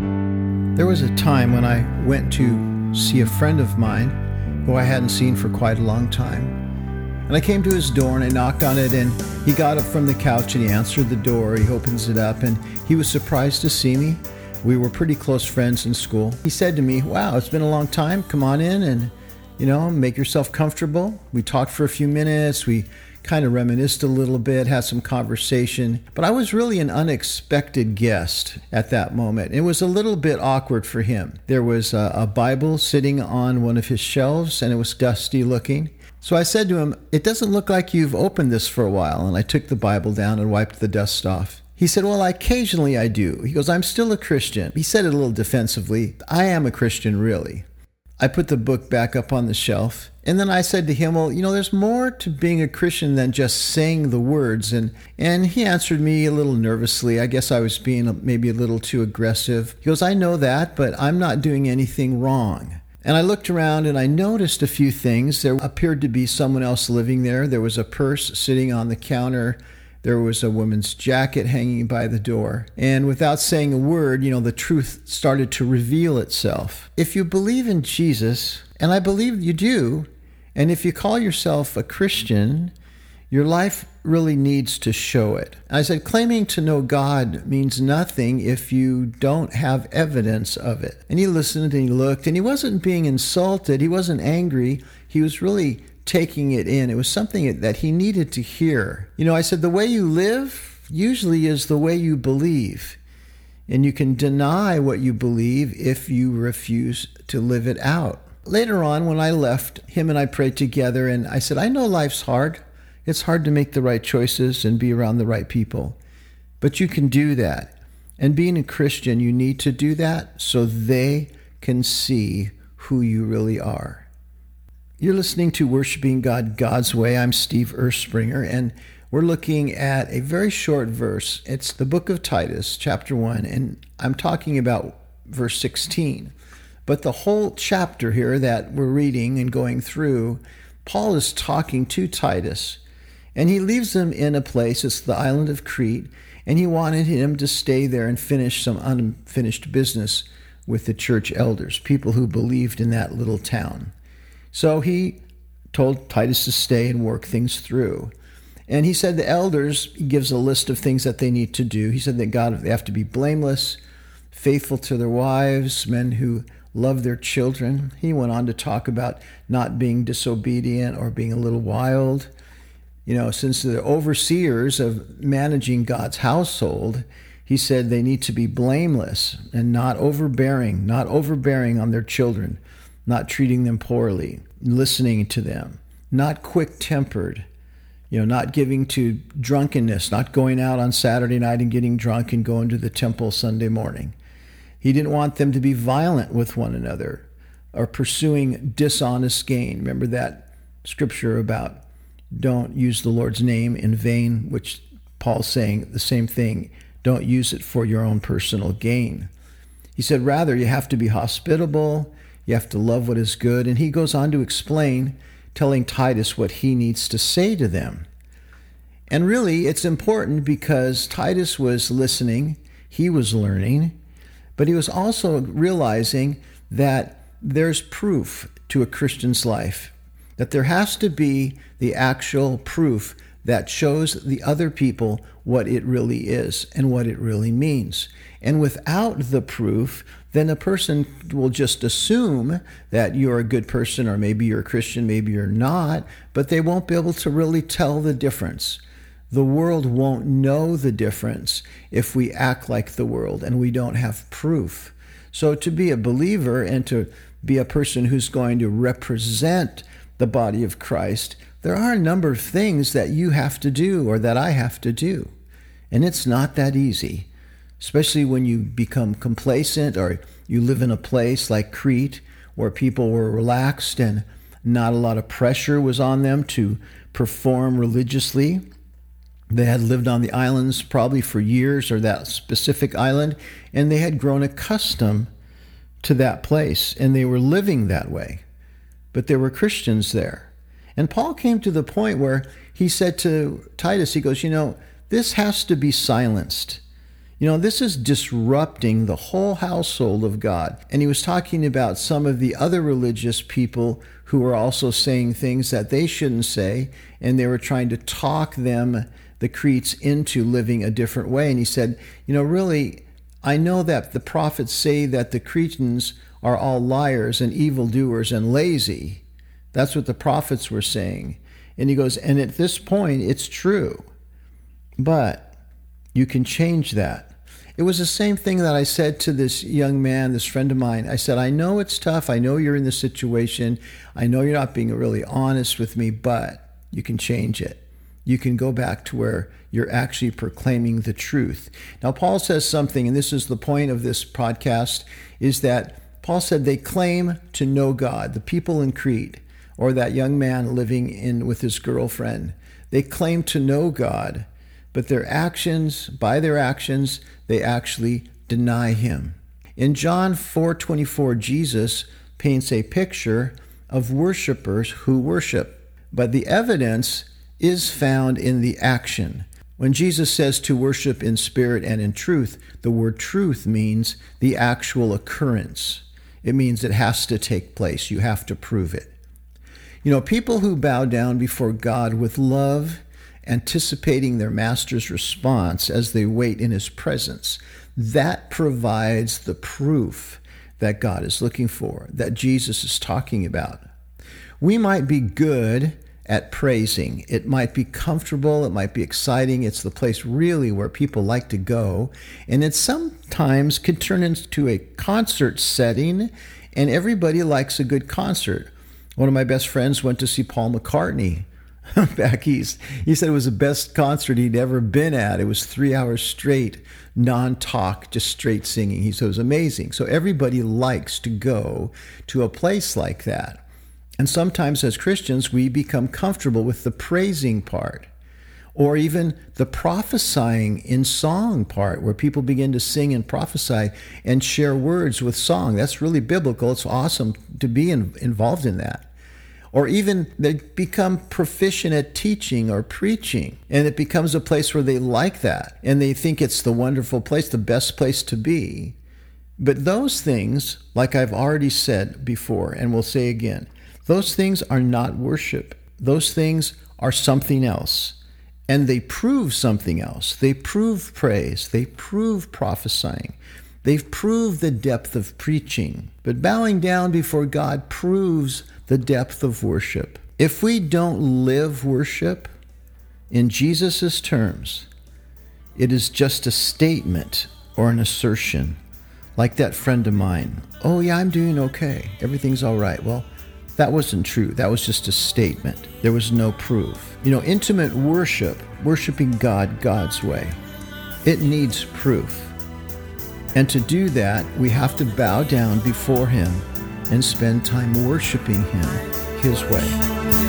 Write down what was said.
There was a time when I went to see a friend of mine who I hadn't seen for quite a long time. And I came to his door and I knocked on it, and he got up from the couch and he answered the door. He opens it up and he was surprised to see me. We were pretty close friends in school. He said to me, Wow, it's been a long time. Come on in and, you know, make yourself comfortable. We talked for a few minutes. We kind of reminisced a little bit, had some conversation. But I was really an unexpected guest at that moment. It was a little bit awkward for him. There was a, a Bible sitting on one of his shelves, and it was dusty looking. So I said to him, It doesn't look like you've opened this for a while. And I took the Bible down and wiped the dust off. He said, Well, occasionally I do. He goes, I'm still a Christian. He said it a little defensively. I am a Christian, really. I put the book back up on the shelf. And then I said to him, Well, you know, there's more to being a Christian than just saying the words. And, and he answered me a little nervously. I guess I was being maybe a little too aggressive. He goes, I know that, but I'm not doing anything wrong. And I looked around and I noticed a few things. There appeared to be someone else living there. There was a purse sitting on the counter. There was a woman's jacket hanging by the door. And without saying a word, you know, the truth started to reveal itself. If you believe in Jesus, and I believe you do, and if you call yourself a Christian, your life really needs to show it. I said, claiming to know God means nothing if you don't have evidence of it. And he listened and he looked, and he wasn't being insulted, he wasn't angry, he was really taking it in. It was something that he needed to hear. You know, I said, the way you live usually is the way you believe. And you can deny what you believe if you refuse to live it out. Later on, when I left, him and I prayed together, and I said, I know life's hard. It's hard to make the right choices and be around the right people. But you can do that. And being a Christian, you need to do that so they can see who you really are. You're listening to Worshiping God God's Way. I'm Steve Erspringer, and we're looking at a very short verse. It's the book of Titus, chapter 1, and I'm talking about verse 16. But the whole chapter here that we're reading and going through, Paul is talking to Titus, and he leaves him in a place, it's the island of Crete, and he wanted him to stay there and finish some unfinished business with the church elders, people who believed in that little town. So he told Titus to stay and work things through. And he said the elders, he gives a list of things that they need to do. He said that God, they have to be blameless, faithful to their wives, men who love their children. He went on to talk about not being disobedient or being a little wild. You know, since they're overseers of managing God's household, he said they need to be blameless and not overbearing, not overbearing on their children, not treating them poorly, listening to them, not quick tempered, you know, not giving to drunkenness, not going out on Saturday night and getting drunk and going to the temple Sunday morning. He didn't want them to be violent with one another or pursuing dishonest gain. Remember that scripture about don't use the Lord's name in vain, which Paul's saying the same thing. Don't use it for your own personal gain. He said, rather, you have to be hospitable you have to love what is good. And he goes on to explain, telling Titus what he needs to say to them. And really, it's important because Titus was listening, he was learning, but he was also realizing that there's proof to a Christian's life, that there has to be the actual proof that shows the other people what it really is and what it really means. And without the proof, then a person will just assume that you're a good person, or maybe you're a Christian, maybe you're not, but they won't be able to really tell the difference. The world won't know the difference if we act like the world and we don't have proof. So, to be a believer and to be a person who's going to represent the body of Christ, there are a number of things that you have to do or that I have to do. And it's not that easy especially when you become complacent or you live in a place like Crete where people were relaxed and not a lot of pressure was on them to perform religiously. They had lived on the islands probably for years or that specific island, and they had grown accustomed to that place and they were living that way. But there were Christians there. And Paul came to the point where he said to Titus, he goes, You know, this has to be silenced You know, this is disrupting the whole household of God. And he was talking about some of the other religious people who were also saying things that they shouldn't say, and they were trying to talk them, the Cretes, into living a different way. And he said, You know, really, I know that the prophets say that the Cretans are all liars and evildoers and lazy. That's what the prophets were saying. And he goes, And at this point, it's true. But you can change that. It was the same thing that I said to this young man, this friend of mine. I said, I know it's tough. I know you're in this situation. I know you're not being really honest with me, but you can change it. You can go back to where you're actually proclaiming the truth. Now, Paul says something, and this is the point of this podcast, is that Paul said they claim to know God, the people in Crete, or that young man living in with his girlfriend. They claim to know God, but their actions, by their actions, they actually deny him. In John 4:24, Jesus paints a picture of worshipers who worship, but the evidence is found in the action. When Jesus says to worship in spirit and in truth, the word truth means the actual occurrence. It means it has to take place. You have to prove it. You know, people who bow down before God with love anticipating their master's response as they wait in his presence. That provides the proof that God is looking for, that Jesus is talking about. We might be good at praising. It might be comfortable, it might be exciting. It's the place really where people like to go. And it sometimes can turn into a concert setting, and everybody likes a good concert. One of my best friends went to see Paul McCartney back east. He said it was the best concert he'd ever been at. It was three hours straight, non talk, just straight singing. He said it was amazing. So everybody likes to go to a place like that. And sometimes as Christians, we become comfortable with the praising part or even the prophesying in song part where people begin to sing and prophesy and share words with song. That's really biblical. It's awesome to be in, involved in that or even they become proficient at teaching or preaching. And it becomes a place where they like that and they think it's the wonderful place, the best place to be. But those things, like I've already said before and will say again, those things are not worship. Those things are something else. And they prove something else. They prove praise. They prove prophesying. They've proved the depth of preaching. But bowing down before God proves the depth of worship. If we don't live worship in Jesus' terms, it is just a statement or an assertion, like that friend of mine. Oh, yeah, I'm doing okay. Everything's all right. Well, that wasn't true. That was just a statement. There was no proof. You know, intimate worship, worshiping God God's way, it needs proof. And to do that, we have to bow down before Him and spend time worshiping Him His way.